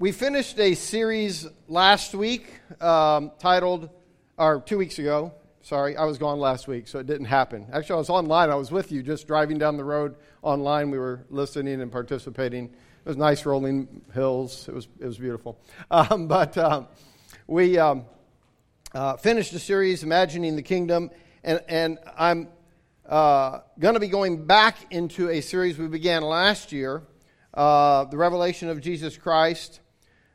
we finished a series last week um, titled, or two weeks ago. Sorry, I was gone last week, so it didn't happen. Actually, I was online. I was with you, just driving down the road online. We were listening and participating. It was nice rolling hills. It was it was beautiful. Um, but um, we um, uh, finished the series, imagining the kingdom, and and I'm uh, going to be going back into a series we began last year, uh, the revelation of Jesus Christ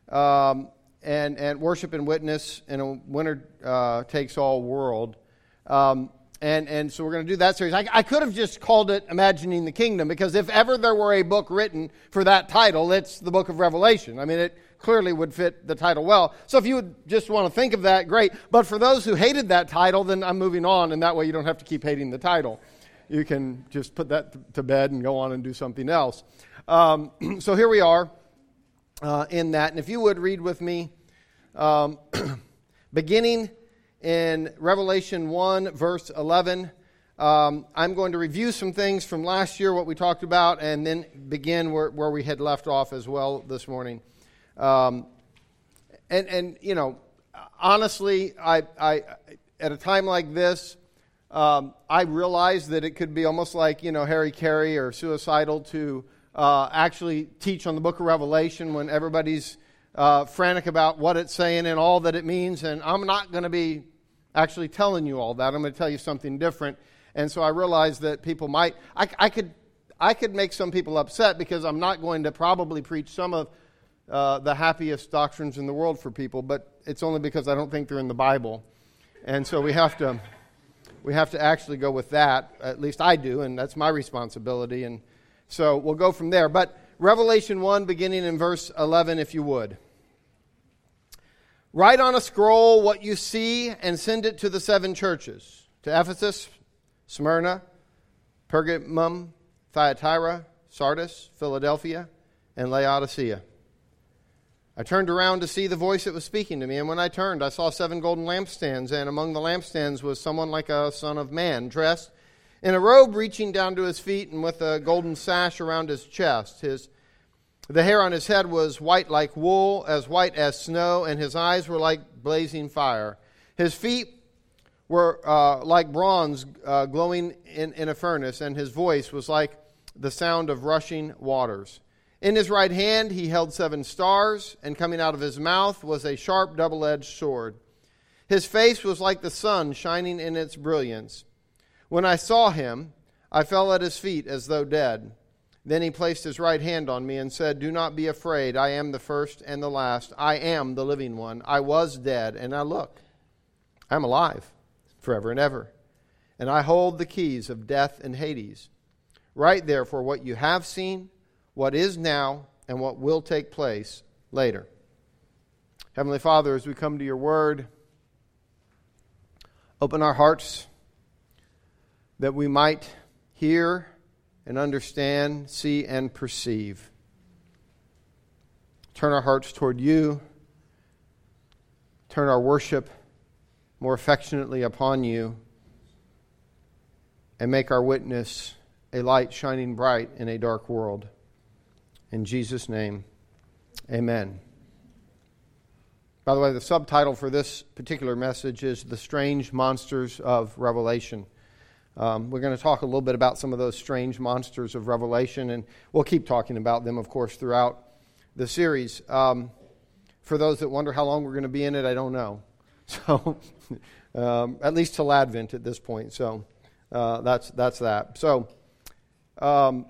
um, and, and worship and witness in a winner uh, takes all world. Um, and, and so we're going to do that series. I, I, could have just called it Imagining the Kingdom because if ever there were a book written for that title, it's the book of Revelation. I mean, it clearly would fit the title well. So if you would just want to think of that, great. But for those who hated that title, then I'm moving on, and that way you don't have to keep hating the title. You can just put that to bed and go on and do something else. Um, so here we are uh, in that. And if you would read with me, um, beginning in Revelation 1, verse 11. Um, I'm going to review some things from last year, what we talked about, and then begin where, where we had left off as well this morning. Um, and, and, you know, honestly, I, I, at a time like this, um, I realize that it could be almost like, you know, hara-kiri or suicidal to uh, actually teach on the book of Revelation when everybody's uh, frantic about what it's saying and all that it means. And I'm not going to be actually telling you all that. I'm going to tell you something different. And so I realize that people might, I, I could, I could make some people upset because I'm not going to probably preach some of uh, the happiest doctrines in the world for people, but it's only because I don't think they're in the Bible. And so we have to, we have to actually go with that. At least I do, and that's my responsibility. And so we'll go from there. But Revelation 1, beginning in verse 11, if you would. Write on a scroll what you see and send it to the seven churches to Ephesus, Smyrna, Pergamum, Thyatira, Sardis, Philadelphia, and Laodicea. I turned around to see the voice that was speaking to me, and when I turned, I saw seven golden lampstands, and among the lampstands was someone like a son of man, dressed in a robe reaching down to his feet and with a golden sash around his chest. His, the hair on his head was white like wool, as white as snow, and his eyes were like blazing fire. His feet were uh, like bronze uh, glowing in, in a furnace, and his voice was like the sound of rushing waters. In his right hand he held seven stars, and coming out of his mouth was a sharp double edged sword. His face was like the sun shining in its brilliance. When I saw him, I fell at his feet as though dead. Then he placed his right hand on me and said, Do not be afraid. I am the first and the last. I am the living one. I was dead, and I look. I am alive forever and ever. And I hold the keys of death and Hades. Write therefore what you have seen, what is now, and what will take place later. Heavenly Father, as we come to your word, open our hearts that we might hear and understand, see and perceive. Turn our hearts toward you. Turn our worship more affectionately upon you. And make our witness a light shining bright in a dark world. In Jesus' name, amen. By the way, the subtitle for this particular message is The Strange Monsters of Revelation. Um, we're going to talk a little bit about some of those strange monsters of Revelation, and we'll keep talking about them, of course, throughout the series. Um, for those that wonder how long we're going to be in it, I don't know. So, um, at least till Advent at this point. So, uh, that's that's that. So, um,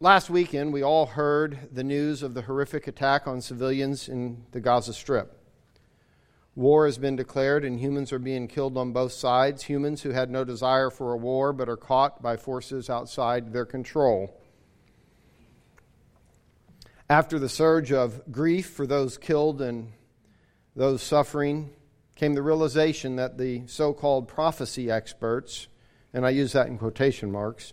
last weekend we all heard the news of the horrific attack on civilians in the Gaza Strip. War has been declared, and humans are being killed on both sides. Humans who had no desire for a war but are caught by forces outside their control. After the surge of grief for those killed and those suffering, came the realization that the so called prophecy experts, and I use that in quotation marks,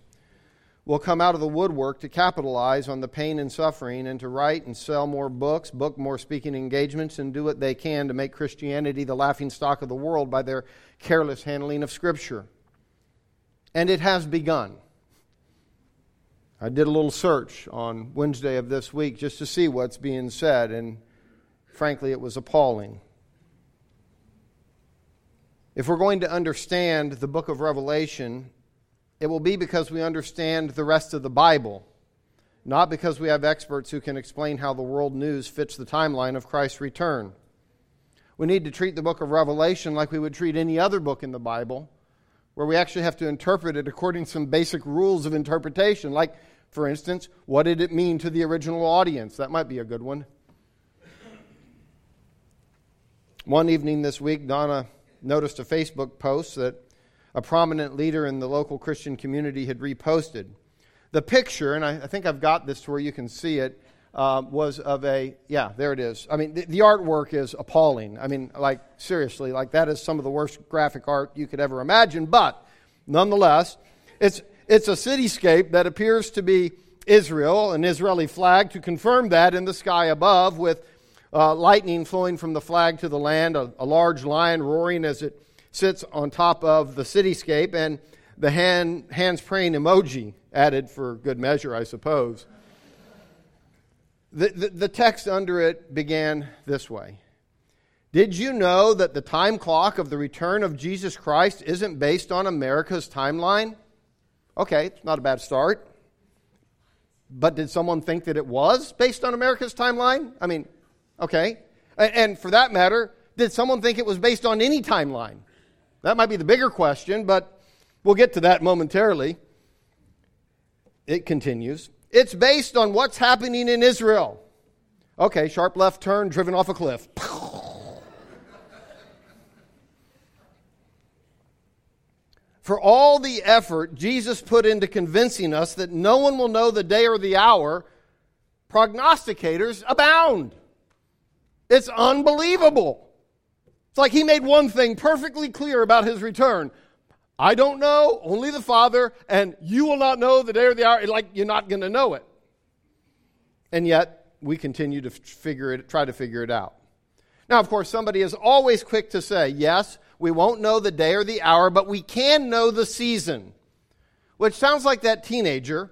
will come out of the woodwork to capitalize on the pain and suffering and to write and sell more books, book more speaking engagements, and do what they can to make Christianity the laughing stock of the world by their careless handling of Scripture. And it has begun. I did a little search on Wednesday of this week just to see what's being said, and frankly, it was appalling. If we're going to understand the book of Revelation, it will be because we understand the rest of the Bible, not because we have experts who can explain how the world news fits the timeline of Christ's return. We need to treat the book of Revelation like we would treat any other book in the Bible, where we actually have to interpret it according to some basic rules of interpretation. Like, for instance, what did it mean to the original audience? That might be a good one. One evening this week, Donna noticed a Facebook post that a prominent leader in the local Christian community had reposted. The picture, and I, I think I've got this to where you can see it, uh, was of a, yeah, there it is. I mean, the, the, artwork is appalling. I mean, like, seriously, like, that is some of the worst graphic art you could ever imagine. But nonetheless, it's, it's a cityscape that appears to be Israel, an Israeli flag, to confirm that in the sky above with uh, lightning flowing from the flag to the land, a, a, large lion roaring as it sits on top of the cityscape, and the hand, hands praying emoji added for good measure, I suppose. The, the, the text under it began this way Did you know that the time clock of the return of Jesus Christ isn't based on America's timeline? Okay, it's not a bad start. But did someone think that it was based on America's timeline? I mean, Okay? And for that matter, did someone think it was based on any timeline? That might be the bigger question, but we'll get to that momentarily. It continues. It's based on what's happening in Israel. Okay, sharp left turn, driven off a cliff. For all the effort Jesus put into convincing us that no one will know the day or the hour, prognosticators abound. It's unbelievable. It's like he made one thing perfectly clear about his return. I don't know, only the Father, and you will not know the day or the hour. Like you're not going to know it. And yet, we continue to figure it, try to figure it out. Now, of course, somebody is always quick to say, yes, we won't know the day or the hour, but we can know the season. Which sounds like that teenager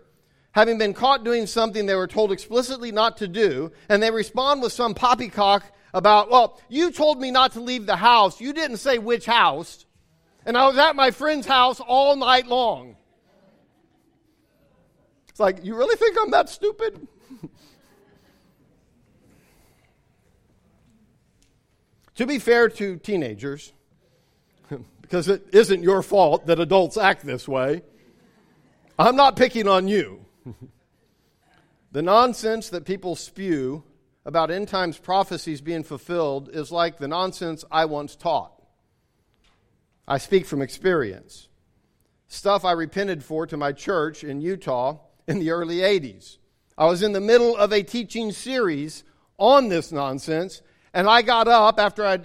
having been caught doing something they were told explicitly not to do, and they respond with some poppycock about, well, you told me not to leave the house. You didn't say which house. And I was at my friend's house all night long. It's like, you really think I'm that stupid? to be fair to teenagers, because it isn't your fault that adults act this way, I'm not picking on you. the nonsense that people spew about end times prophecies being fulfilled is like the nonsense I once taught. I speak from experience. Stuff I repented for to my church in Utah in the early 80s. I was in the middle of a teaching series on this nonsense, and I got up after a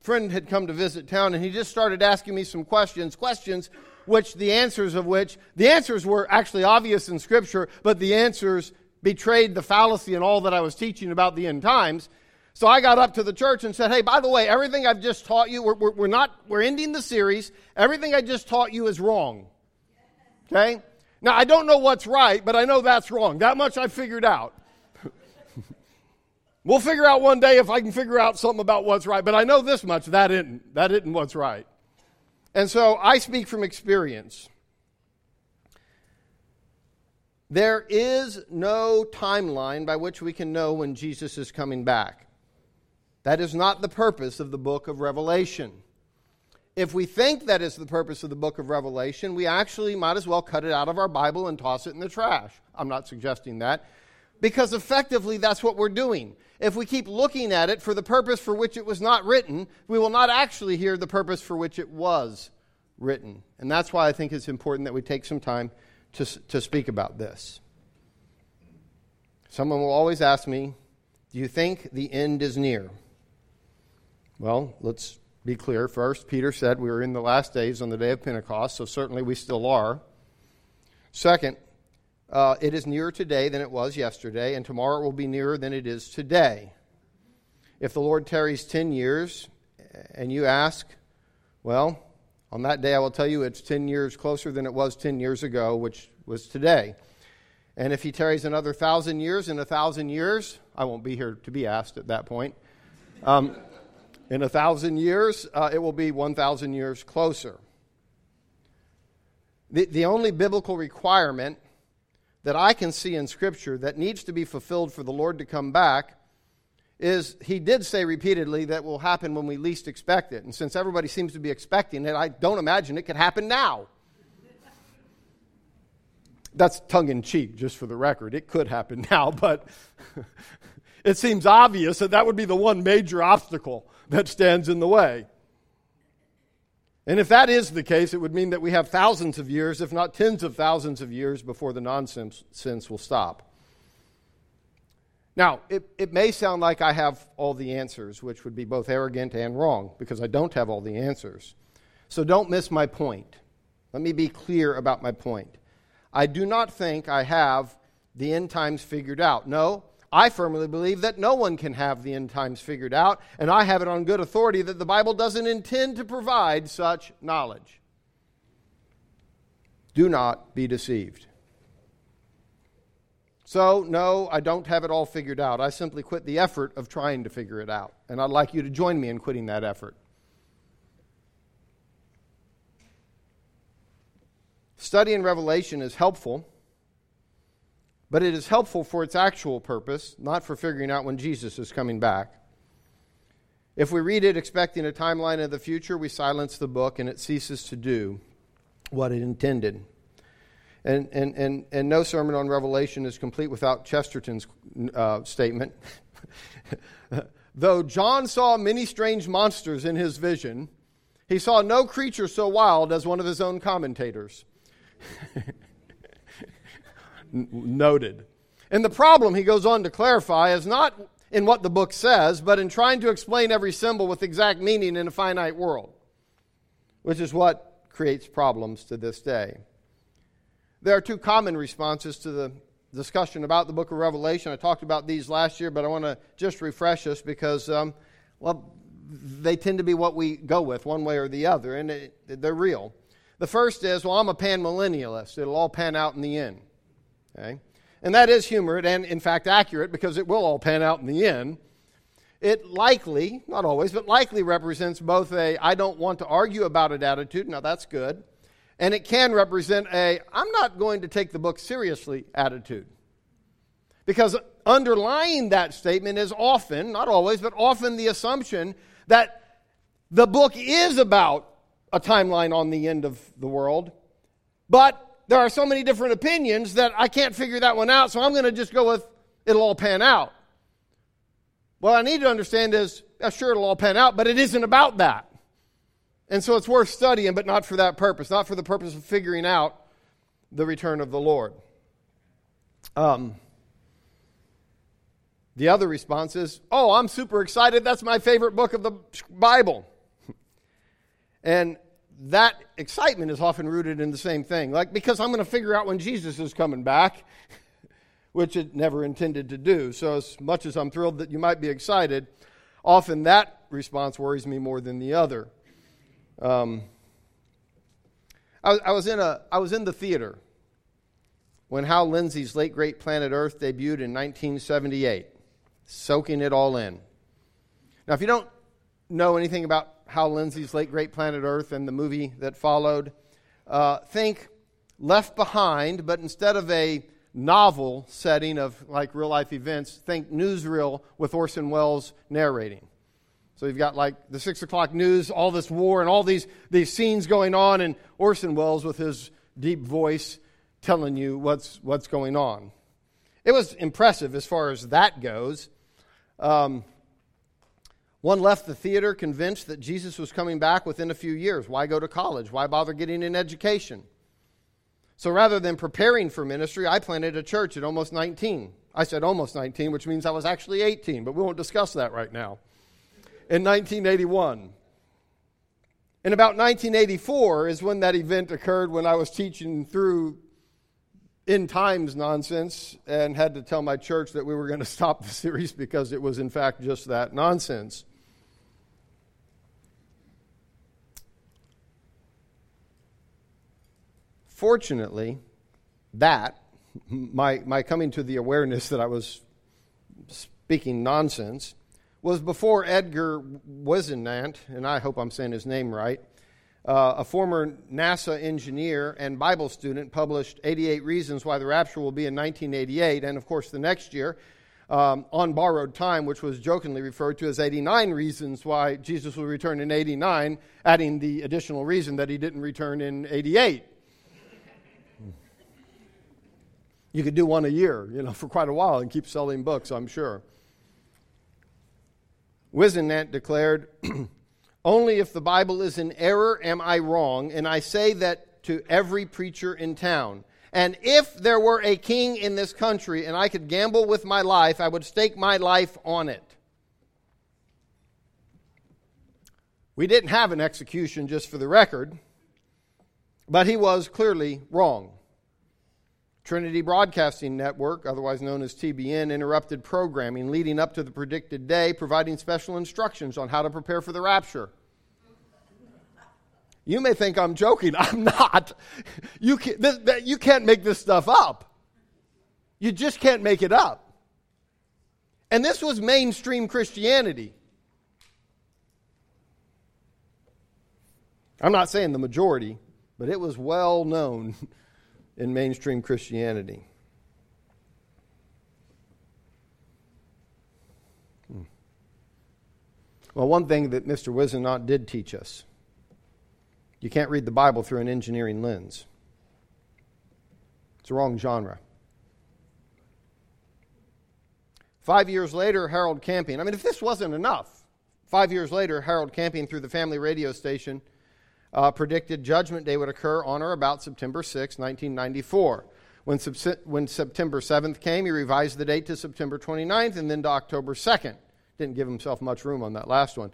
friend had come to visit town, and he just started asking me some questions, questions which the answers of which, the answers were actually obvious in Scripture, but the answers betrayed the fallacy in all that I was teaching about the end times. So I got up to the church and said, Hey, by the way, everything I've just taught you, we're, we're, we're not, we're ending the series. Everything I just taught you is wrong. Okay? Now, I don't know what's right, but I know that's wrong. That much I figured out. we'll figure out one day if I can figure out something about what's right, but I know this much that isn't. That isn't what's right. And so I speak from experience. There is no timeline by which we can know when Jesus is coming back. That is not the purpose of the book of Revelation. If we think that is the purpose of the book of Revelation, we actually might as well cut it out of our Bible and toss it in the trash. I'm not suggesting that, because effectively that's what we're doing. If we keep looking at it for the purpose for which it was not written, we will not actually hear the purpose for which it was written. And that's why I think it's important that we take some time to, to speak about this. Someone will always ask me, Do you think the end is near? Well, let's be clear. First, Peter said we were in the last days on the day of Pentecost, so certainly we still are. Second, uh, it is nearer today than it was yesterday, and tomorrow will be nearer than it is today. If the Lord tarries 10 years, and you ask, well, on that day, I will tell you it's 10 years closer than it was 10 years ago, which was today. And if he tarries another thousand years in a thousand years, I won't be here to be asked at that point. Um, in a thousand years, uh, it will be 1,000 years closer. The, the only biblical requirement that I can see in Scripture that needs to be fulfilled for the Lord to come back is He did say repeatedly that will happen when we least expect it. And since everybody seems to be expecting it, I don't imagine it could happen now. That's tongue in cheek, just for the record. It could happen now, but it seems obvious that that would be the one major obstacle that stands in the way. And if that is the case, it would mean that we have thousands of years, if not tens of thousands of years, before the nonsense will stop. Now, it, it may sound like I have all the answers, which would be both arrogant and wrong, because I don't have all the answers. So don't miss my point. Let me be clear about my point. I do not think I have the end times figured out. No, I firmly believe that no one can have the end times figured out, and I have it on good authority that the Bible doesn't intend to provide such knowledge. Do not be deceived. So, no, I don't have it all figured out. I simply quit the effort of trying to figure it out, and I'd like you to join me in quitting that effort. Studying Revelation is helpful but it is helpful for its actual purpose, not for figuring out when Jesus is coming back. If we read it expecting a timeline of the future, we silence the book and it ceases to do what it intended. And, and, and, and no sermon on Revelation is complete without Chesterton's uh, statement. Though John saw many strange monsters in his vision, he saw no creature so wild as one of his own commentators. noted. And the problem, he goes on to clarify, is not in what the book says, but in trying to explain every symbol with exact meaning in a finite world, which is what creates problems to this day. There are two common responses to the discussion about the book of Revelation. I talked about these last year, but I want to just refresh us because, um, well, they tend to be what we go with one way or the other, and it, they're real. The first is, well, I'm a panmillennialist. It'll all pan out in the end. Okay? And that is humor and, in fact, accurate because it will all pan out in the end. It likely, not always, but likely represents both a I don't want to argue about it attitude. Now, that's good. And it can represent a I'm not going to take the book seriously attitude. Because underlying that statement is often, not always, but often the assumption that the book is about a timeline on the end of the world, but there are so many different opinions that I can't figure that one out, so I'm going to just go with it'll all pan out. What I need to understand is, yeah, sure, it'll all pan out, but it isn't about that. And so it's worth studying, but not for that purpose, not for the purpose of figuring out the return of the Lord. Um, the other response is, oh, I'm super excited. That's my favorite book of the Bible. and that excitement is often rooted in the same thing. Like, because I'm going to figure out when Jesus is coming back, which it never intended to do. So, as much as I'm thrilled that you might be excited, often that response worries me more than the other. Um, I, I, was in a, I was in the theater when Hal Lindsey's late great Planet Earth debuted in 1978, soaking it all in. Now, if you don't know anything about Hal Lindsey's late great Planet Earth and the movie that followed, uh, think Left Behind, but instead of a novel setting of like real life events, think newsreel with Orson Welles narrating. So you've got like the six o'clock news, all this war, and all these, these scenes going on, and Orson Welles with his deep voice telling you what's, what's going on. It was impressive as far as that goes. Um, one left the theater convinced that Jesus was coming back within a few years. Why go to college? Why bother getting an education? So rather than preparing for ministry, I planted a church at almost 19. I said almost 19, which means I was actually 18, but we won't discuss that right now. In 1981. In about 1984 is when that event occurred when I was teaching through in times nonsense and had to tell my church that we were going to stop the series because it was, in fact, just that nonsense. Fortunately, that, my, my coming to the awareness that I was speaking nonsense, was before Edgar Whisenant, and I hope I'm saying his name right. Uh, a former NASA engineer and Bible student published 88 Reasons Why the Rapture Will Be in 1988, and of course, the next year, um, on borrowed time, which was jokingly referred to as 89 Reasons Why Jesus Will Return in 89, adding the additional reason that he didn't return in 88. You could do one a year, you know, for quite a while and keep selling books, I'm sure. Whisenant declared, Only if the Bible is in error am I wrong, and I say that to every preacher in town. And if there were a king in this country and I could gamble with my life, I would stake my life on it. We didn't have an execution, just for the record, but he was clearly wrong. Trinity Broadcasting Network, otherwise known as TBN, interrupted programming leading up to the predicted day, providing special instructions on how to prepare for the rapture. You may think I'm joking. I'm not. You, can, this, you can't make this stuff up. You just can't make it up. And this was mainstream Christianity. I'm not saying the majority, but it was well known in mainstream Christianity. Hmm. Well, one thing that Mr. Whisenant did teach us you can't read the Bible through an engineering lens, it's the wrong genre. Five years later, Harold Camping. I mean, if this wasn't enough, five years later, Harold Camping, through the family radio station, uh, predicted Judgment Day would occur on or about September 6, 1994. When, when September 7th came, he revised the date to September 29th and then to October 2nd. Didn't give himself much room on that last one.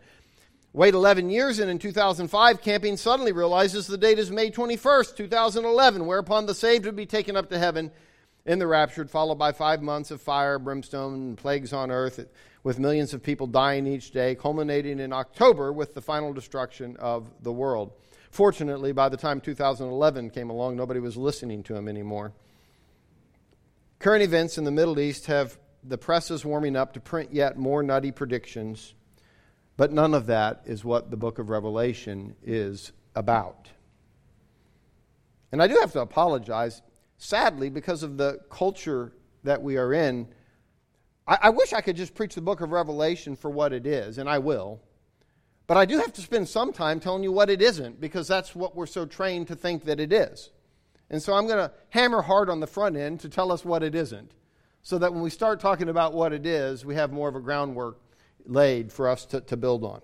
Wait 11 years, and in 2005, Camping suddenly realizes the date is May 21st, 2011, whereupon the saved would be taken up to heaven in the raptured, followed by five months of fire, brimstone, and plagues on earth, with millions of people dying each day, culminating in October with the final destruction of the world. Fortunately, by the time 2011 came along, nobody was listening to him anymore. Current events in the Middle East have the press is warming up to print yet more nutty predictions, but none of that is what the book of Revelation is about. And I do have to apologize, sadly, because of the culture that we are in. I, I wish I could just preach the book of Revelation for what it is, and I will. But I do have to spend some time telling you what it isn't because that's what we're so trained to think that it is. And so I'm going to hammer hard on the front end to tell us what it isn't so that when we start talking about what it is, we have more of a groundwork laid for us to, to build on.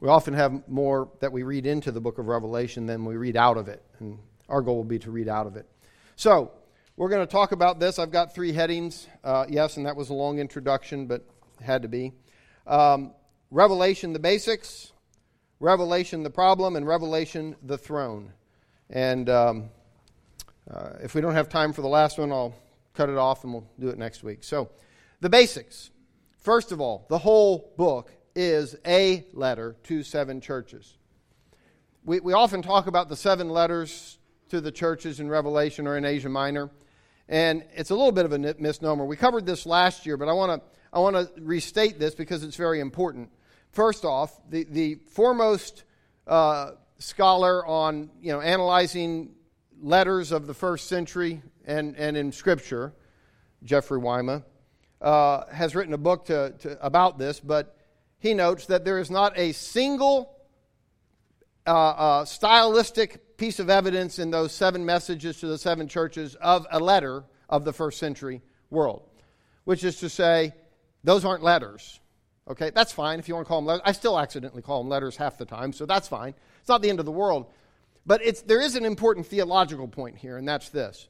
We often have more that we read into the book of Revelation than we read out of it. And our goal will be to read out of it. So, we're going to talk about this. I've got three headings. Uh, yes, and that was a long introduction, but had to be. Um, Revelation, the basics, Revelation, the problem, and Revelation, the throne. And um, uh, if we don't have time for the last one, I'll cut it off and we'll do it next week. So, the basics. First of all, the whole book is a letter to seven churches. We, we often talk about the seven letters to the churches in Revelation or in Asia Minor, and it's a little bit of a misnomer. We covered this last year, but I want to I want to restate this because it's very important. First off, the, the foremost uh, scholar on you know, analyzing letters of the first century and, and in Scripture, Jeffrey Weima, uh, has written a book to, to, about this, but he notes that there is not a single uh, uh, stylistic piece of evidence in those seven messages to the seven churches of a letter of the first century world, which is to say, those aren't letters. Okay, that's fine if you want to call them letters. I still accidentally call them letters half the time, so that's fine. It's not the end of the world. But it's, there is an important theological point here, and that's this.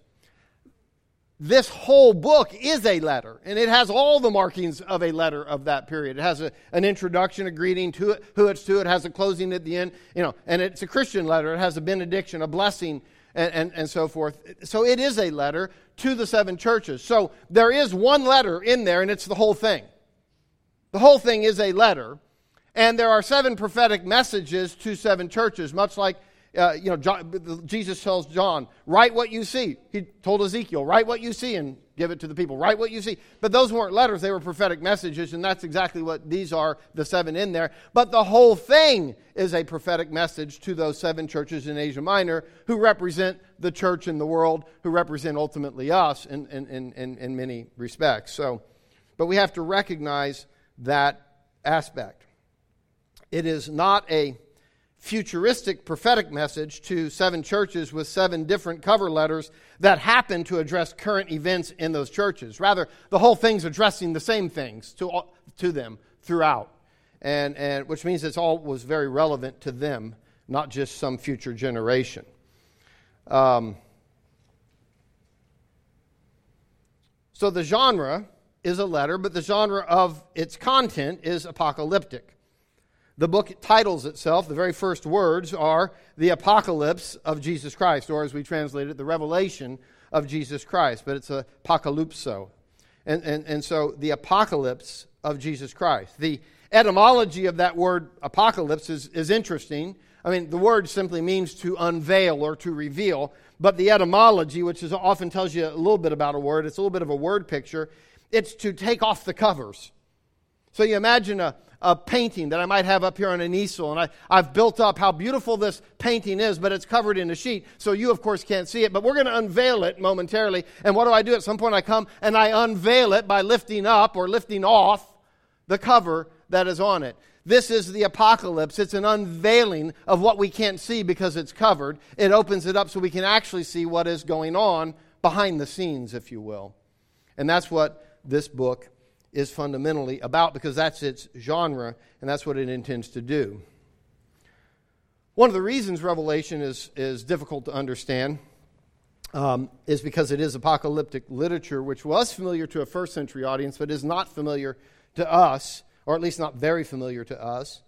This whole book is a letter, and it has all the markings of a letter of that period. It has a, an introduction, a greeting to it, who it's to, it has a closing at the end, you know, and it's a Christian letter. It has a benediction, a blessing, and, and, and so forth. So it is a letter to the seven churches. So there is one letter in there, and it's the whole thing. The whole thing is a letter. And there are seven prophetic messages to seven churches, much like uh, you know, John, Jesus tells John, write what you see. He told Ezekiel, write what you see in give it to the people. Write what you see. But those weren't letters, they were prophetic messages, and that's exactly what these are, the seven in there. But the whole thing is a prophetic message to those seven churches in Asia Minor who represent the church in the world, who represent ultimately us in, in, in, in many respects. So, but we have to recognize that aspect. It is not a futuristic prophetic message to seven churches with seven different cover letters that happen to address current events in those churches. Rather, the whole thing's addressing the same things to, to them throughout, and, and which means it's all was very relevant to them, not just some future generation. Um, so the genre is a letter, but the genre of its content is apocalyptic. The book titles itself, the very first words are the apocalypse of Jesus Christ, or as we translate it, the revelation of Jesus Christ, but it's apocalypso. And, and, and so the apocalypse of Jesus Christ. The etymology of that word apocalypse is, is interesting. I mean, the word simply means to unveil or to reveal, but the etymology, which is, often tells you a little bit about a word, it's a little bit of a word picture, it's to take off the covers. So you imagine a, a painting that I might have up here on an easel, and I, I've built up how beautiful this painting is, but it's covered in a sheet, so you, of course, can't see it. But we're going to unveil it momentarily. And what do I do? At some point, I come and I unveil it by lifting up or lifting off the cover that is on it. This is the apocalypse. It's an unveiling of what we can't see because it's covered. It opens it up so we can actually see what is going on behind the scenes, if you will. And that's what this book is fundamentally about because that's its genre and that's what it intends to do. One of the reasons Revelation is, is difficult to understand um, is because it is apocalyptic literature, which was familiar to a first century audience, but is not familiar to us, or at least not very familiar to us.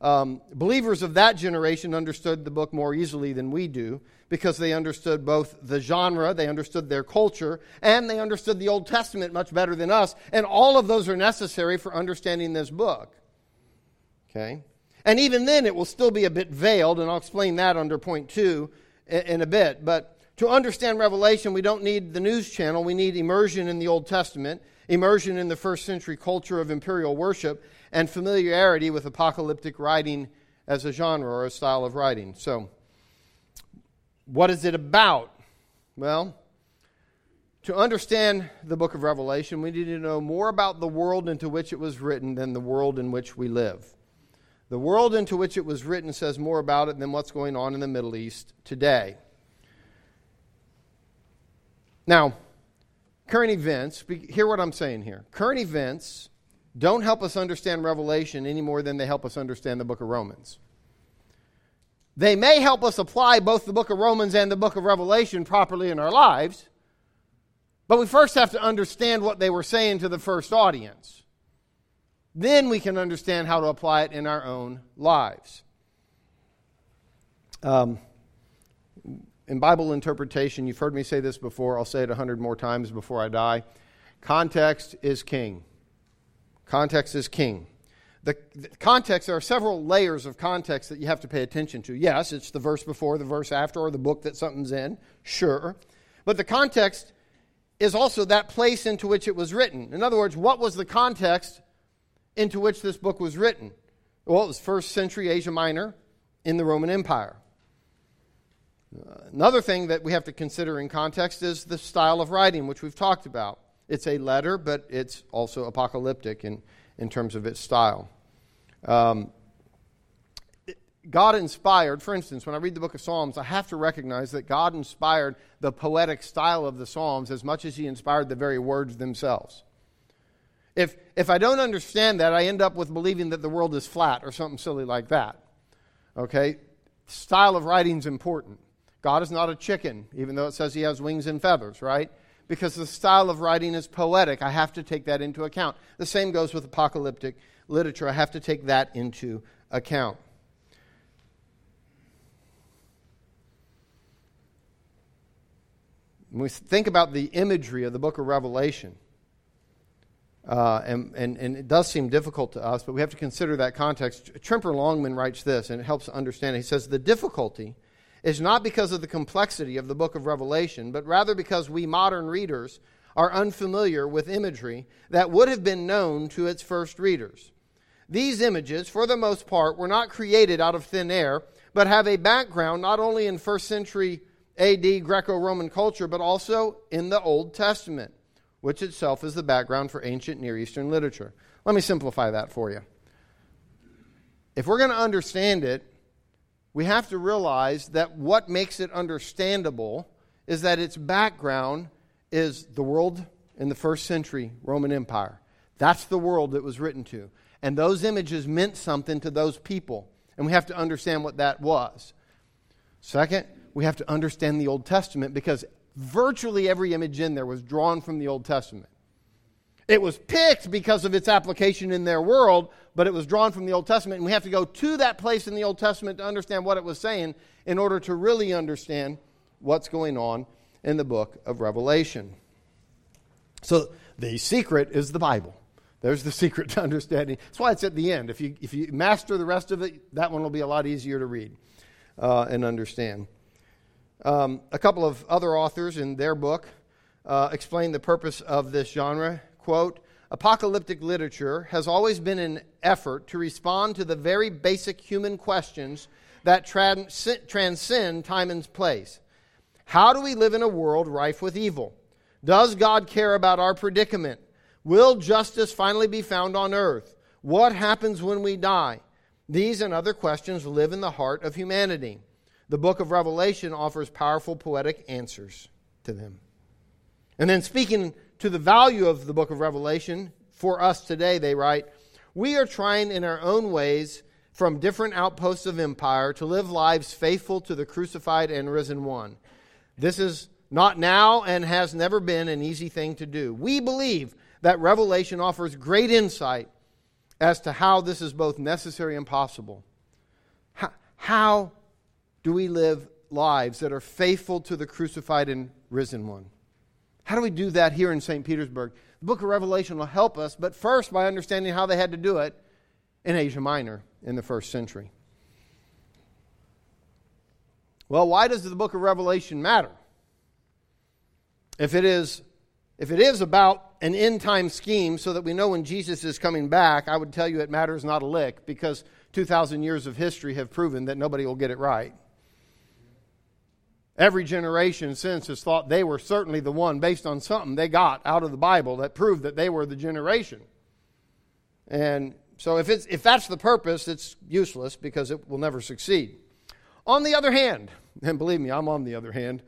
Um, believers of that generation understood the book more easily than we do because they understood both the genre, they understood their culture, and they understood the Old Testament much better than us. And all of those are necessary for understanding this book. Okay? And even then, it will still be a bit veiled, and I'll explain that under point two in a bit. But to understand Revelation, we don't need the news channel, we need immersion in the Old Testament immersion in the first century culture of imperial worship, and familiarity with apocalyptic writing as a genre or a style of writing. So, what is it about? Well, to understand the book of Revelation, we need to know more about the world into which it was written than the world in which we live. The world into which it was written says more about it than what's going on in the Middle East today. Now, current events, hear what I'm saying here. Current events don't help us understand Revelation any more than they help us understand the book of Romans. They may help us apply both the book of Romans and the book of Revelation properly in our lives, but we first have to understand what they were saying to the first audience. Then we can understand how to apply it in our own lives. Um, in Bible interpretation, you've heard me say this before, I'll say it a hundred more times before I die. Context is king. Context is king. The, the, context, there are several layers of context that you have to pay attention to. Yes, it's the verse before, the verse after, or the book that something's in, sure. But the context is also that place into which it was written. In other words, what was the context into which this book was written? Well, it was first century Asia Minor in the Roman Empire. Another thing that we have to consider in context is the style of writing, which we've talked about. It's a letter, but it's also apocalyptic in, in terms of its style. Um, God inspired, for instance, when I read the book of Psalms, I have to recognize that God inspired the poetic style of the Psalms as much as He inspired the very words themselves. If, if I don't understand that, I end up with believing that the world is flat or something silly like that. Okay? Style of writing is important. God is not a chicken, even though it says he has wings and feathers, right? Because the style of writing is poetic. I have to take that into account. The same goes with apocalyptic literature. I have to take that into account. When we think about the imagery of the book of Revelation, uh, and, and, and it does seem difficult to us, but we have to consider that context. Tremper Longman writes this, and it helps understand. He says, The difficulty is not because of the complexity of the book of Revelation, but rather because we modern readers are unfamiliar with imagery that would have been known to its first readers. These images, for the most part, were not created out of thin air, but have a background not only in first century AD Greco Roman culture, but also in the Old Testament, which itself is the background for ancient Near Eastern literature. Let me simplify that for you. If we're going to understand it, we have to realize that what makes it understandable is that its background is the world in the first century Roman Empire. That's the world it was written to. And those images meant something to those people. And we have to understand what that was. Second, we have to understand the Old Testament because virtually every image in there was drawn from the Old Testament. It was picked because of its application in their world, but it was drawn from the Old Testament. And we have to go to that place in the Old Testament to understand what it was saying in order to really understand what's going on in the book of Revelation. So the secret is the Bible. There's the secret to understanding. That's why it's at the end. If you, if you master the rest of it, that one will be a lot easier to read uh, and understand. Um, a couple of other authors in their book uh, explain the purpose of this genre. Quote, apocalyptic literature has always been an effort to respond to the very basic human questions that trans- transcend time and place. How do we live in a world rife with evil? Does God care about our predicament? Will justice finally be found on earth? What happens when we die? These and other questions live in the heart of humanity. The book of Revelation offers powerful poetic answers to them. And then, speaking to the value of the book of Revelation for us today, they write, We are trying in our own ways from different outposts of empire to live lives faithful to the crucified and risen one. This is not now and has never been an easy thing to do. We believe that Revelation offers great insight as to how this is both necessary and possible. How, do we live lives that are faithful to the crucified and risen one? How do we do that here in St. Petersburg? The book of Revelation will help us, but first by understanding how they had to do it in Asia Minor in the first century. Well, why does the book of Revelation matter? If it is, if it is about an end time scheme so that we know when Jesus is coming back, I would tell you it matters not a lick because 2,000 years of history have proven that nobody will get it right. Every generation since has thought they were certainly the one based on something they got out of the Bible that proved that they were the generation. And so if, it's, if that's the purpose, it's useless because it will never succeed. On the other hand, and believe me, I'm on the other hand,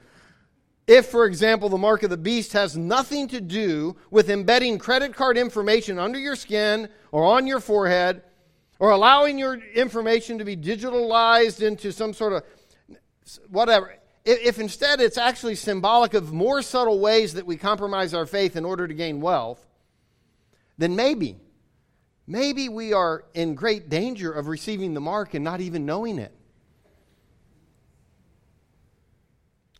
if, for example, the mark of the beast has nothing to do with embedding credit card information under your skin or on your forehead, or allowing your information to be digitalized into some sort of whatever, if instead it's actually symbolic of more subtle ways that we compromise our faith in order to gain wealth, then maybe, maybe we are in great danger of receiving the mark and not even knowing it.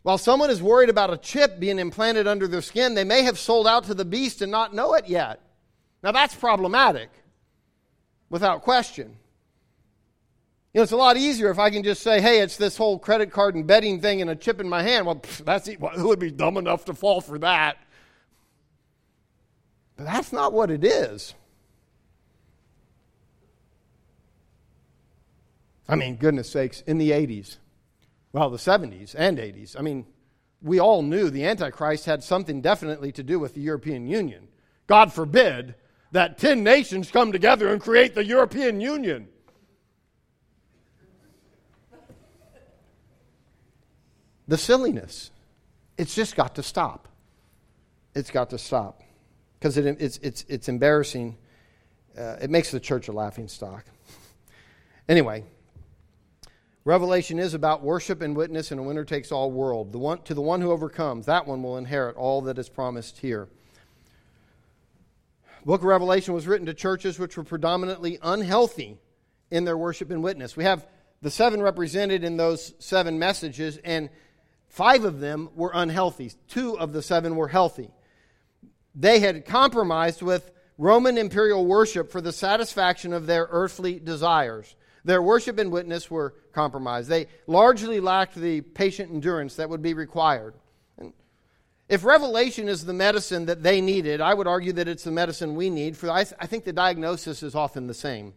While someone is worried about a chip being implanted under their skin, they may have sold out to the beast and not know it yet. Now, that's problematic, without question. You know, it's a lot easier if I can just say, hey, it's this whole credit card and betting thing and a chip in my hand. Well, that's, who would be dumb enough to fall for that? But that's not what it is. I mean, goodness sakes, in the 80s, well, the 70s and 80s. I mean, we all knew the Antichrist had something definitely to do with the European Union. God forbid that 10 nations come together and create the European Union. The silliness. It's just got to stop. It's got to stop. Because it, it's, it's, it's embarrassing. Uh, it makes the church a laughing stock. anyway, Revelation is about worship and witness in a winner takes all world. The one, to the one who overcomes, that one will inherit all that is promised here. Book of Revelation was written to churches which were predominantly unhealthy in their worship and witness. We have the seven represented in those seven messages, and five of them were unhealthy. Two of the seven were healthy. They had compromised with Roman imperial worship for the satisfaction of their earthly desires. Their worship and witness were compromised. They largely lacked the patient endurance that would be required. If revelation is the medicine that they needed, I would argue that it's the medicine we need. For I, I think the diagnosis is often the same.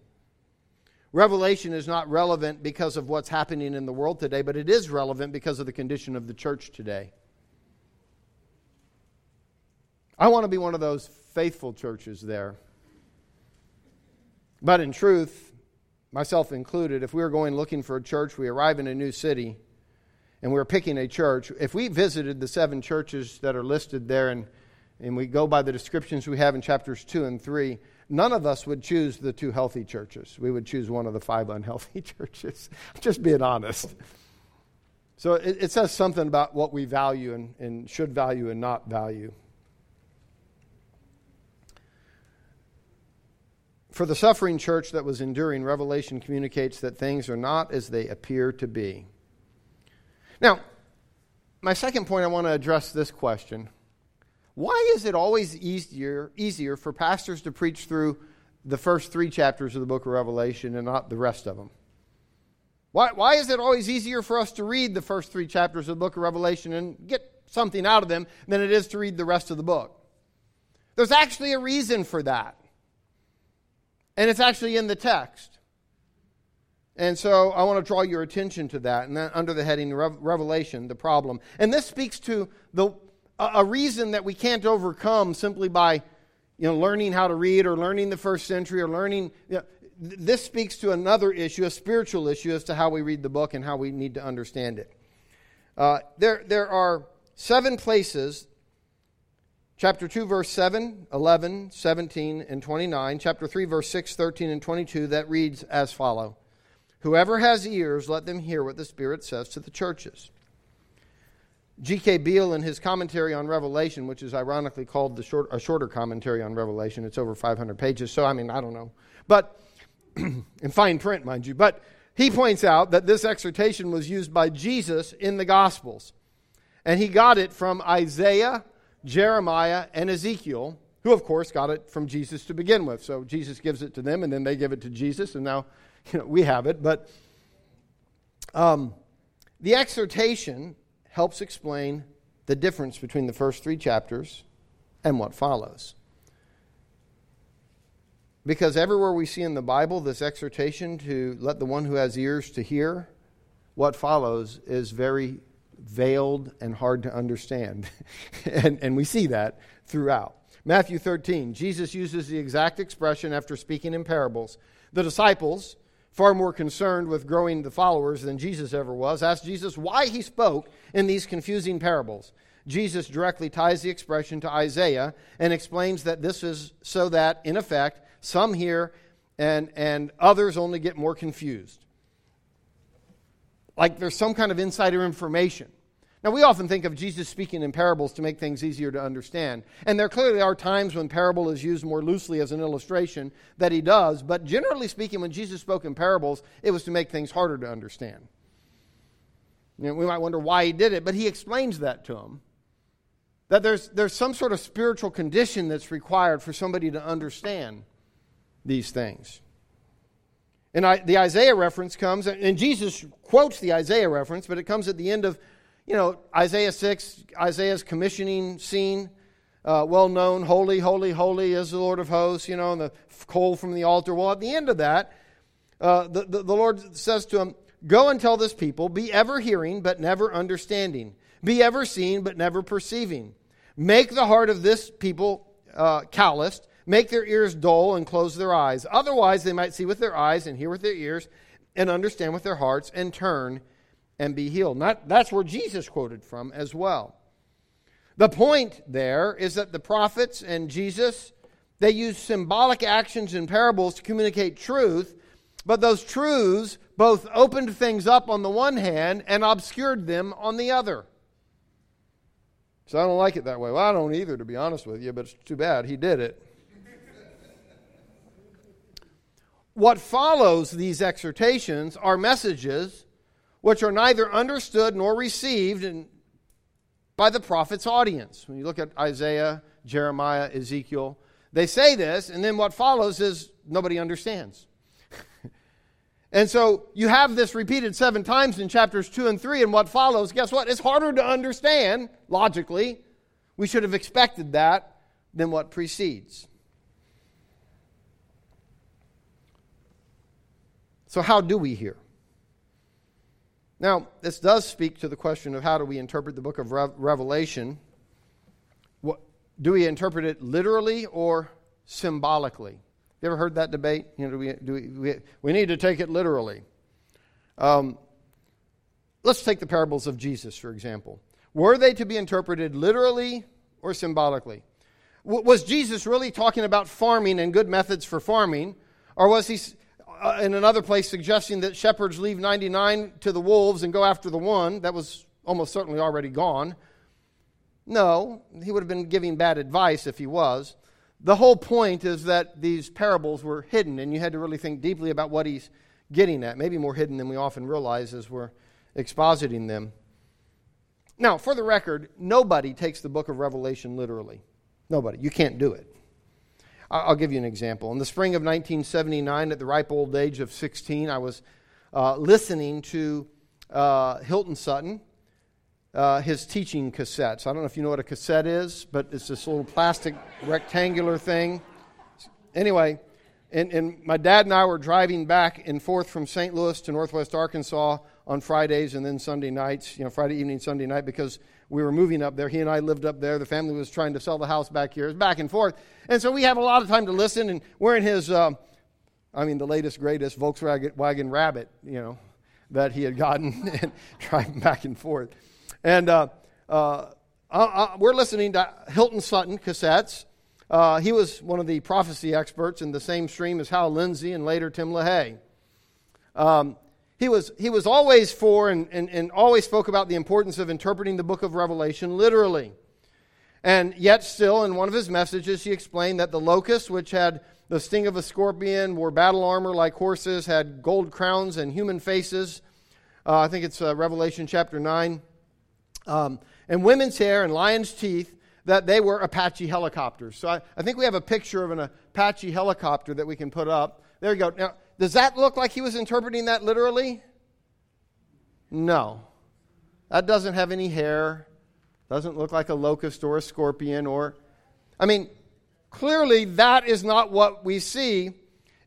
Revelation is not relevant because of what's happening in the world today, but it is relevant because of the condition of the church today. I want to be one of those faithful churches there. But in truth, myself included, if we were going looking for a church, we arrive in a new city and we're picking a church. If we visited the seven churches that are listed there and, and we go by the descriptions we have in chapters 2 and 3, none of us would choose the two healthy churches. We would choose one of the five unhealthy churches. Just being honest. So it, it, says something about what we value and, and should value and not value. For the suffering church that was enduring, Revelation communicates that things are not as they appear to be. Now, my second point, I want to address this question why is it always easier, easier for pastors to preach through the first three chapters of the book of Revelation and not the rest of them? Why, why is it always easier for us to read the first three chapters of the book of Revelation and get something out of them than it is to read the rest of the book? There's actually a reason for that. And it's actually in the text. And so I want to draw your attention to that, and that under the heading Revelation, the problem. And this speaks to the a reason that we can't overcome simply by you know, learning how to read or learning the first century or learning. You know, this speaks to another issue, a spiritual issue, as to how we read the book and how we need to understand it. Uh, there, there are seven places chapter 2, verse 7, 11, 17, and 29, chapter 3, verse 6, 13, and 22, that reads as follow Whoever has ears, let them hear what the Spirit says to the churches. G.K. Beale, in his commentary on Revelation, which is ironically called the short, a shorter commentary on Revelation, it's over 500 pages, so I mean, I don't know. But, in fine print, mind you. But he points out that this exhortation was used by Jesus in the Gospels. And he got it from Isaiah, Jeremiah, and Ezekiel, who, of course, got it from Jesus to begin with. So Jesus gives it to them, and then they give it to Jesus, and now you know, we have it. But um, the exhortation helps explain the difference between the first three chapters and what follows. Because everywhere we see in the Bible this exhortation to let the one who has ears to hear, what follows is very veiled and hard to understand. and, and we see that throughout. Matthew 13, Jesus uses the exact expression after speaking in parables. The disciples, far more concerned with growing the followers than Jesus ever was, asked Jesus why he spoke in these confusing parables. Jesus directly ties the expression to Isaiah and explains that this is so that, in effect, some hear and, and others only get more confused. Like there's some kind of insider information. Now, we often think of Jesus speaking in parables to make things easier to understand. And there clearly are times when parable is used more loosely as an illustration that he does. But generally speaking, when Jesus spoke in parables, it was to make things harder to understand. You know, we might wonder why he did it, but he explains that to them. That there's, there's some sort of spiritual condition that's required for somebody to understand these things. And I, the Isaiah reference comes, and Jesus quotes the Isaiah reference, but it comes at the end of you know, Isaiah 6, Isaiah's commissioning scene, uh, well known, holy, holy, holy is the Lord of hosts, you know, and the coal from the altar. Well, at the end of that, uh, the, the, the Lord says to him, Go and tell this people, be ever hearing, but never understanding, be ever seeing, but never perceiving. Make the heart of this people uh, calloused, make their ears dull, and close their eyes. Otherwise, they might see with their eyes and hear with their ears and understand with their hearts and turn and be healed. Not, that's where Jesus quoted from as well. The point there is that the prophets and Jesus, they use symbolic actions and parables to communicate truth, but those truths both opened things up on the one hand and obscured them on the other. So I don't like it that way. Well, I don't either, to be honest with you, but it's too bad. He did it. what follows these exhortations are messages which are neither understood nor received in, by the prophet's audience. When you look at Isaiah, Jeremiah, Ezekiel, they say this, and then what follows is nobody understands. and so you have this repeated seven times in chapters 2 and 3, and what follows, guess what? It's harder to understand, logically, we should have expected that than what precedes. So, how do we hear? Now, this does speak to the question of how do we interpret the book of Revelation. What, do we interpret it literally or symbolically? You ever heard that debate? You know, do we, do we, we need to take it literally. Um, let's take the parables of Jesus, for example. Were they to be interpreted literally or symbolically? W- was Jesus really talking about farming and good methods for farming? Or was he uh, in another place suggesting that shepherds leave 99 to the wolves and go after the one that was almost certainly already gone. No, he would have been giving bad advice if he was. The whole point is that these parables were hidden, and you had to really think deeply about what he's getting at. Maybe more hidden than we often realize as we're expositing them. Now, for the record, nobody takes the book of Revelation literally. Nobody. You can't do it. I'll give you an example. In the spring of 1979, at the ripe old age of 16, I was uh, listening to uh, Hilton Sutton, uh, his teaching cassettes. I don't know if you know what a cassette is, but it's this little plastic rectangular thing. Anyway, and, and my dad and I were driving back and forth from St. Louis to Northwest Arkansas on Fridays and then Sunday nights, you know, Friday evening, Sunday night, because we were moving up there. He and I lived up there. The family was trying to sell the house back here. It was back and forth. And so we have a lot of time to listen, and we're in his, uh, I mean, the latest, greatest Volkswagen Rabbit, you know, that he had gotten, and driving back and forth. And uh, uh, uh, uh, we're listening to Hilton Sutton cassettes. Uh, he was one of the prophecy experts in the same stream as Hal Lindsey and later Tim LaHaye. Um, he was, he was always for and, and, and always spoke about the importance of interpreting the book of Revelation literally. And yet, still, in one of his messages, he explained that the locusts, which had the sting of a scorpion, wore battle armor like horses, had gold crowns and human faces. Uh, I think it's uh, Revelation chapter 9. Um, and women's hair and lion's teeth, that they were Apache helicopters. So I, I think we have a picture of an Apache helicopter that we can put up. There you go. Now, does that look like he was interpreting that literally? No. That doesn't have any hair. Doesn't look like a locust or a scorpion or. I mean, clearly that is not what we see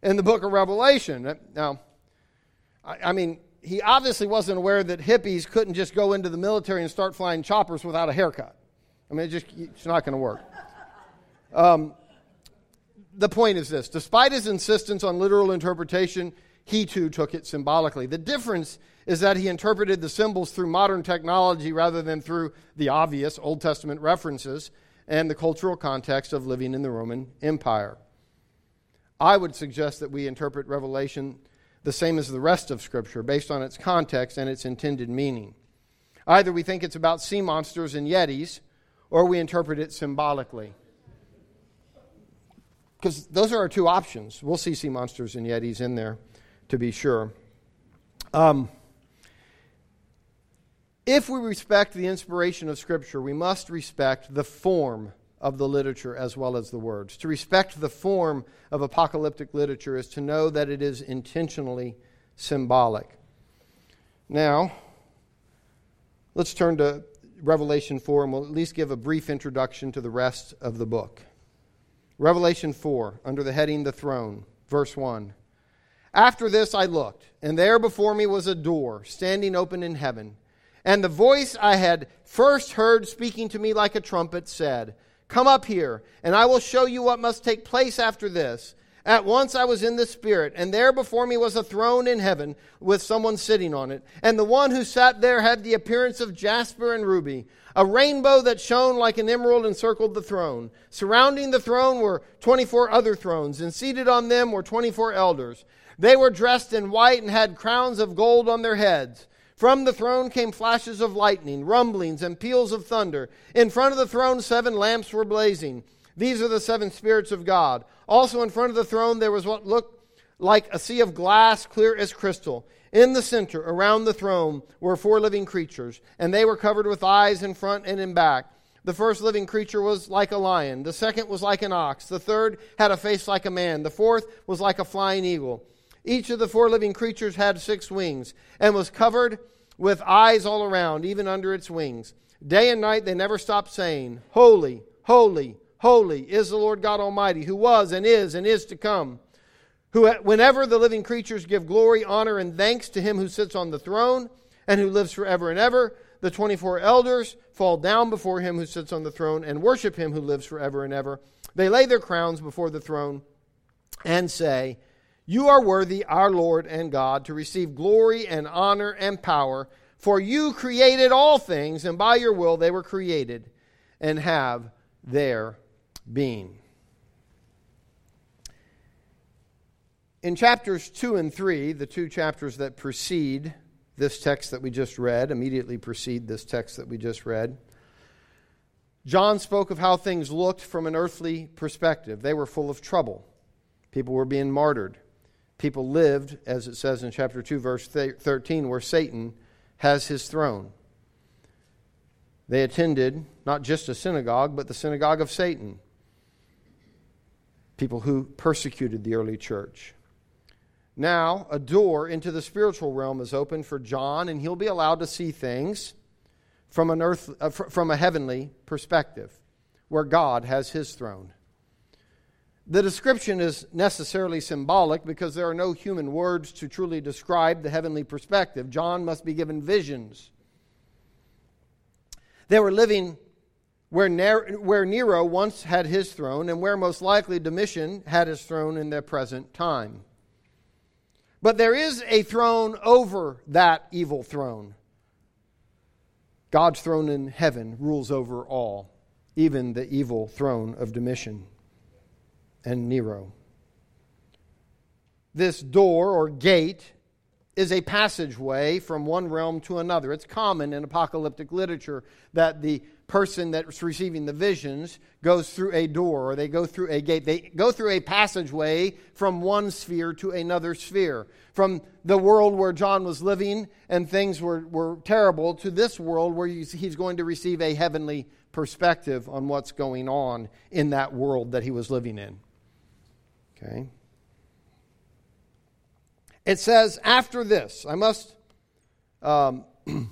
in the book of Revelation. Now, I, mean, he obviously wasn't aware that hippies couldn't just go into the military and start flying choppers without a haircut. I mean, it just, it's not going to work. Um, the point is this despite his insistence on literal interpretation, he too took it symbolically. The difference is that he interpreted the symbols through modern technology rather than through the obvious Old Testament references and the cultural context of living in the Roman Empire. I would suggest that we interpret Revelation the same as the rest of Scripture based on its context and its intended meaning. Either we think it's about sea monsters and yetis, or we interpret it symbolically because those are our two options. We'll see sea monsters and yetis in there, to be sure. Um, if we respect the inspiration of Scripture, we must respect the form of the literature as well as the words. To respect the form of apocalyptic literature is to know that it is intentionally symbolic. Now, let's turn to Revelation 4 and we'll at least give a brief introduction to the rest of the book. Revelation 4, under the heading The Throne, verse 1. After this I looked, and there before me was a door standing open in heaven. And the voice I had first heard speaking to me like a trumpet said, Come up here, and I will show you what must take place after this. At once I was in the Spirit, and there before me was a throne in heaven with someone sitting on it. And the one who sat there had the appearance of jasper and ruby. A rainbow that shone like an emerald encircled the throne. Surrounding the throne were 24 other thrones, and seated on them were 24 elders. They were dressed in white and had crowns of gold on their heads. From the throne came flashes of lightning, rumblings, and peals of thunder. In front of the throne, seven lamps were blazing. These are the seven spirits of God. Also, in front of the throne, there was what looked like a sea of glass, clear as crystal. In the center, around the throne, were four living creatures, and they were covered with eyes in front and in back. The first living creature was like a lion. The second was like an ox. The third had a face like a man. The fourth was like a flying eagle. Each of the four living creatures had six wings and was covered with eyes all around, even under its wings. Day and night they never stopped saying, Holy, holy, holy is the Lord God Almighty, who was and is and is to come. Who, whenever the living creatures give glory, honor, and thanks to him who sits on the throne and who lives forever and ever, the 24 elders fall down before him who sits on the throne and worship him who lives forever and ever. They lay their crowns before the throne and say, You are worthy, our Lord and God, to receive glory and honor and power, for you created all things, and by your will they were created and have their being. In chapters 2 and 3, the two chapters that precede this text that we just read, immediately precede this text that we just read, John spoke of how things looked from an earthly perspective. They were full of trouble. People were being martyred. People lived, as it says in chapter 2, verse 13, where Satan has his throne. They attended not just a synagogue, but the synagogue of Satan. People who persecuted the early church. Now, a door into the spiritual realm is open for John, and he'll be allowed to see things from, an earth, uh, from a heavenly perspective, where God has his throne. The description is necessarily symbolic because there are no human words to truly describe the heavenly perspective. John must be given visions. They were living where, where Nero once had his throne and where most likely Domitian had his throne in their present time. But there is a throne over that evil throne. God's throne in heaven rules over all, even the evil throne of Domitian and Nero. This door or gate is a passageway from one realm to another. It's common in apocalyptic literature that the person that's receiving the visions goes through a door or they go through a gate. They go through a passageway from one sphere to another sphere. From the world where John was living and things were, were terrible to this world where he's, going to receive a heavenly perspective on what's going on in that world that he was living in. Okay? It says, after this, I must um,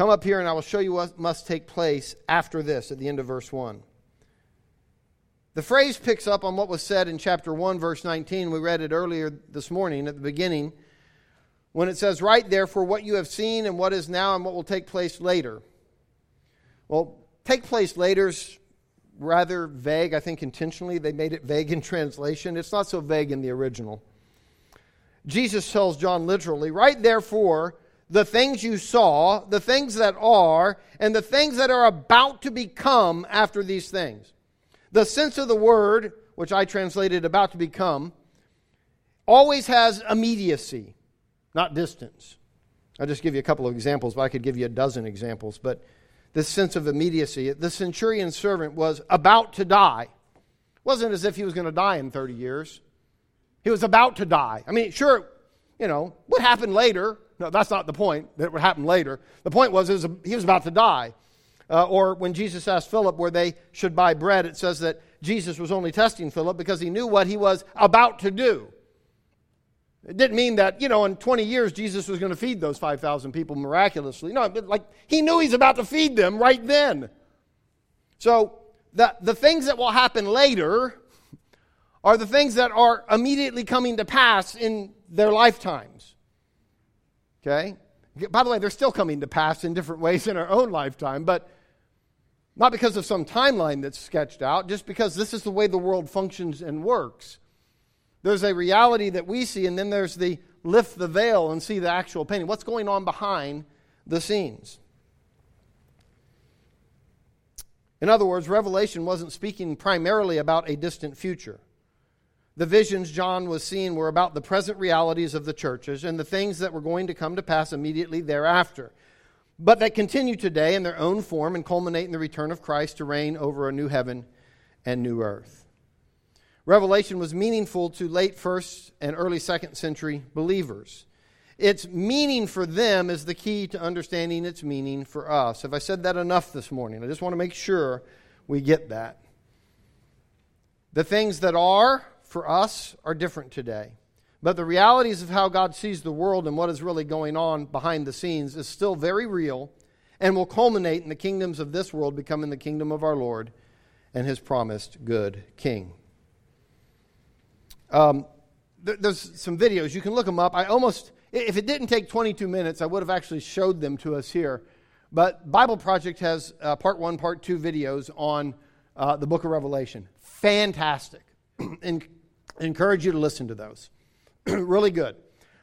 come up here and I will show you what must take place after this at the end of verse 1. The phrase picks up on what was said in chapter 1, verse 19. We read it earlier this morning at the beginning when it says, Write therefore what you have seen and what is now and what will take place later. Well, take place later is rather vague. I think intentionally they made it vague in translation. It's not so vague in the original. Jesus tells John literally, Write therefore the things you saw, the things that are, and the things that are about to become after these things. The sense of the word, which I translated about to become, always has immediacy, not distance. I'll just give you a couple of examples, but I could give you a dozen examples. But this sense of immediacy, the centurion's servant was about to die. It wasn't as if he was going to die in 30 years. He was about to die. I mean, sure, you know, what happened later? No, that's not the point, that would happen later. The point was, was he was about to die. Uh, or when Jesus asked Philip where they should buy bread, it says that Jesus was only testing Philip because he knew what he was about to do. It didn't mean that, you know, in 20 years Jesus was going to feed those 5,000 people miraculously. No, but like he knew he's about to feed them right then. So the, the things that will happen later are the things that are immediately coming to pass in their lifetimes. Okay? By the way, they're still coming to pass in different ways in our own lifetime, but not because of some timeline that's sketched out, just because this is the way the world functions and works. There's a reality that we see, and then there's the lift the veil and see the actual painting. What's going on behind the scenes? In other words, Revelation wasn't speaking primarily about a distant future. The visions John was seeing were about the present realities of the churches and the things that were going to come to pass immediately thereafter, but that continue today in their own form and culminate in the return of Christ to reign over a new heaven and new earth. Revelation was meaningful to late first and early second century believers. Its meaning for them is the key to understanding its meaning for us. Have I said that enough this morning? I just want to make sure we get that. The things that are for us are different today. But the realities of how God sees the world and what is really going on behind the scenes is still very real and will culminate in the kingdoms of this world becoming the kingdom of our Lord and his promised good king. Um, there's some videos. You can look them up. I almost, if it didn't take 22 minutes, I would have actually showed them to us here. But Bible Project has uh, part one, part two videos on uh, the book of Revelation. Fantastic. and encourage you to listen to those. really good.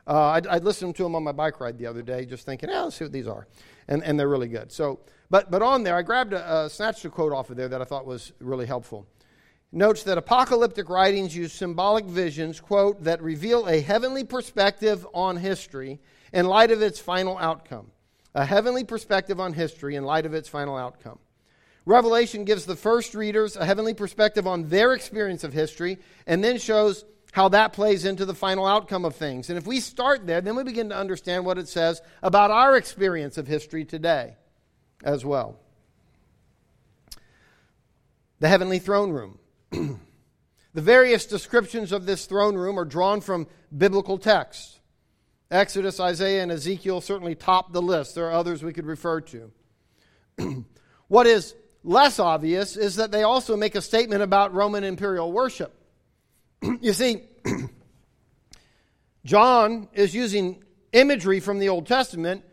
Uh, I'd, I'd listened to them on my bike ride the other day, just thinking, oh, let's see what these are. And, and they're really good. So, but, but on there, I grabbed a, a snatched a quote off of there that I thought was really helpful notes that apocalyptic writings use symbolic visions, quote, that reveal a heavenly perspective on history in light of its final outcome. A heavenly perspective on history in light of its final outcome. Revelation gives the first readers a heavenly perspective on their experience of history and then shows how that plays into the final outcome of things. And if we start there, then we begin to understand what it says about our experience of history today as well. The heavenly throne room. the various descriptions of this throne room are drawn from biblical texts. Exodus, Isaiah, and Ezekiel certainly top the list. There are others we could refer to. what is less obvious is that they also make a statement about Roman imperial worship. you see, John is using imagery from the Old Testament,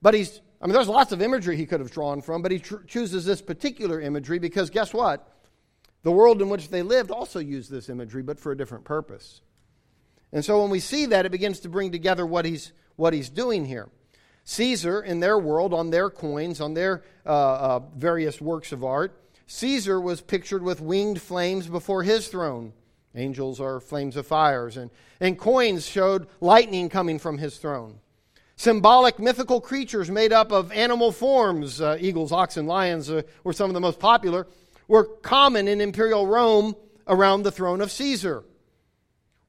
but he's, I mean, there's lots of imagery he could have drawn from, but he tr- chooses this particular imagery because guess what? The world in which they lived also used this imagery, but for a different purpose. And so when we see that, it begins to bring together what he's, what he's doing here. Caesar, in their world, on their coins, on their uh, uh, various works of art, Caesar was pictured with winged flames before his throne. Angels are flames of fires, and, and coins showed lightning coming from his throne. Symbolic mythical creatures made up of animal forms, uh, eagles, oxen, lions uh, were some of the most popular, were common in imperial Rome around the throne of Caesar.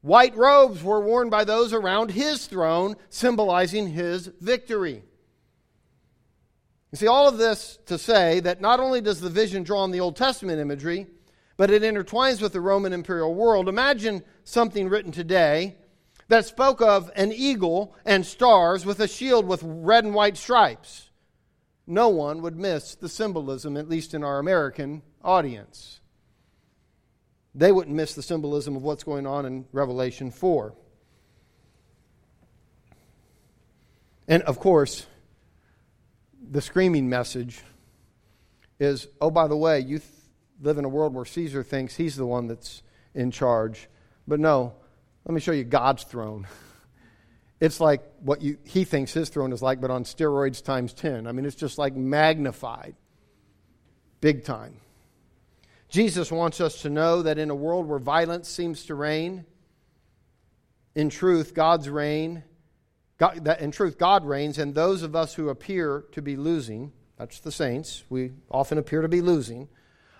White robes were worn by those around his throne, symbolizing his victory. You see, all of this to say that not only does the vision draw on the Old Testament imagery, but it intertwines with the Roman imperial world. Imagine something written today that spoke of an eagle and stars with a shield with red and white stripes. No one would miss the symbolism, at least in our American audience. They wouldn't miss the symbolism of what's going on in Revelation 4. And of course, the screaming message is oh, by the way, you th- live in a world where Caesar thinks he's the one that's in charge. But no, let me show you God's throne. It's like what you, he thinks his throne is like, but on steroids times 10. I mean, it's just like magnified, big time. Jesus wants us to know that in a world where violence seems to reign, in truth, God's reign, God, in truth, God reigns, and those of us who appear to be losing, that's the saints, we often appear to be losing,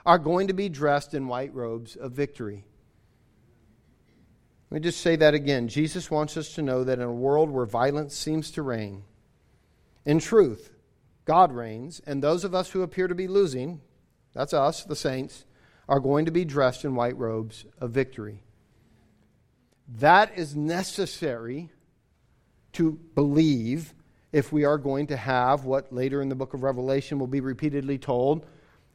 are going to be dressed in white robes of victory. Let me just say that again. Jesus wants us to know that in a world where violence seems to reign, in truth, God reigns, and those of us who appear to be losing, that's us, the saints, are going to be dressed in white robes of victory. That is necessary to believe if we are going to have what later in the book of Revelation will be repeatedly told,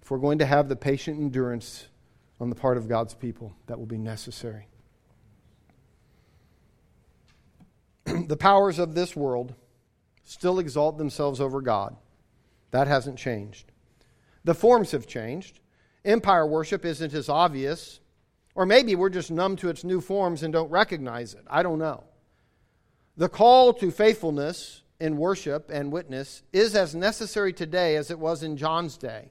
if we're going to have the patient endurance on the part of God's people, that will be necessary. the powers of this world still exalt themselves over God. That hasn't changed. The forms have changed empire worship isn't as obvious, or maybe we're just numb to its new forms and don't recognize it. I don't know. The call to faithfulness in worship and witness is as necessary today as it was in John's day.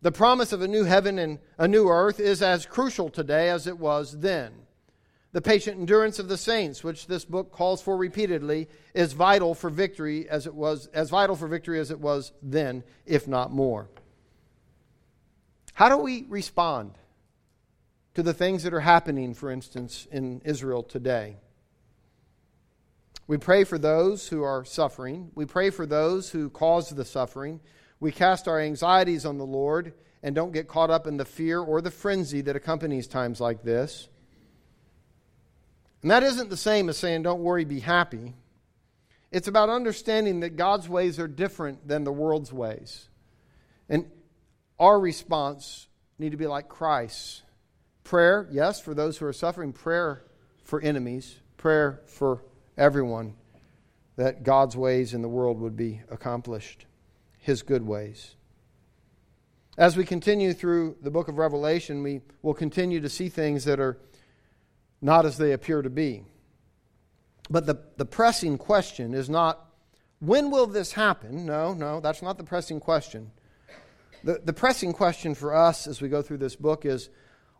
The promise of a new heaven and a new earth is as crucial today as it was then. The patient endurance of the saints, which this book calls for repeatedly, is vital for victory as it was as vital for victory as it was then, if not more. How do we respond to the things that are happening, for instance, in Israel today? We pray for those who are suffering. We pray for those who cause the suffering. We cast our anxieties on the Lord and don't get caught up in the fear or the frenzy that accompanies times like this. And that isn't the same as saying, don't worry, be happy. It's about understanding that God's ways are different than the world's ways. And our response need to be like Christ's. Prayer, yes, for those who are suffering, prayer for enemies, prayer for everyone, that God's ways in the world would be accomplished, His good ways. As we continue through the book of Revelation, we will continue to see things that are not as they appear to be. But the, the pressing question is not, when will this happen? No, no, that's not the pressing question. The, the pressing question for us as we go through this book is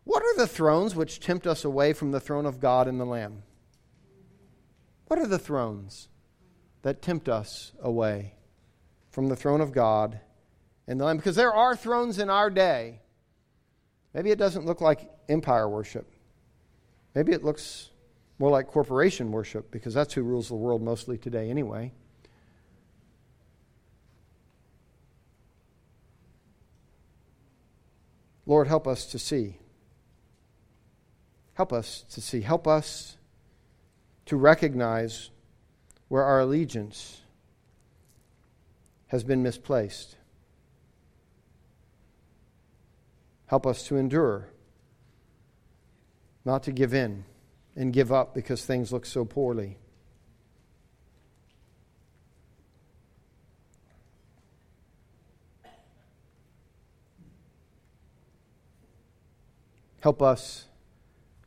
what are the thrones which tempt us away from the throne of God and the Lamb? What are the thrones that tempt us away from the throne of God and the Lamb? Because there are thrones in our day. Maybe it doesn't look like empire worship. Maybe it looks more like corporation worship because that's who rules the world mostly today, anyway. Lord, help us to see. Help us to see. Help us to recognize where our allegiance has been misplaced. Help us to endure, not to give in and give up because things look so poorly. Help us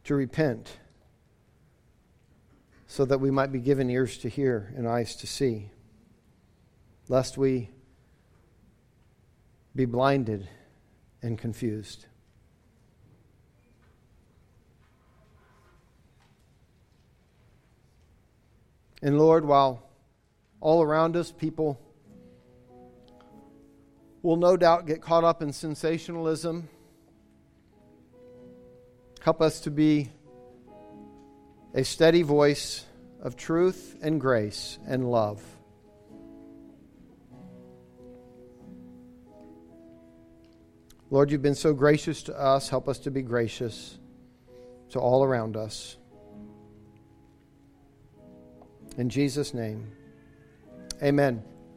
to repent so that we might be given ears to hear and eyes to see, lest we be blinded and confused. And Lord, while all around us people will no doubt get caught up in sensationalism Help us to be a steady voice of truth and grace and love. Lord, you've been so gracious to us. Help us to be gracious to all around us. In Jesus' name, amen.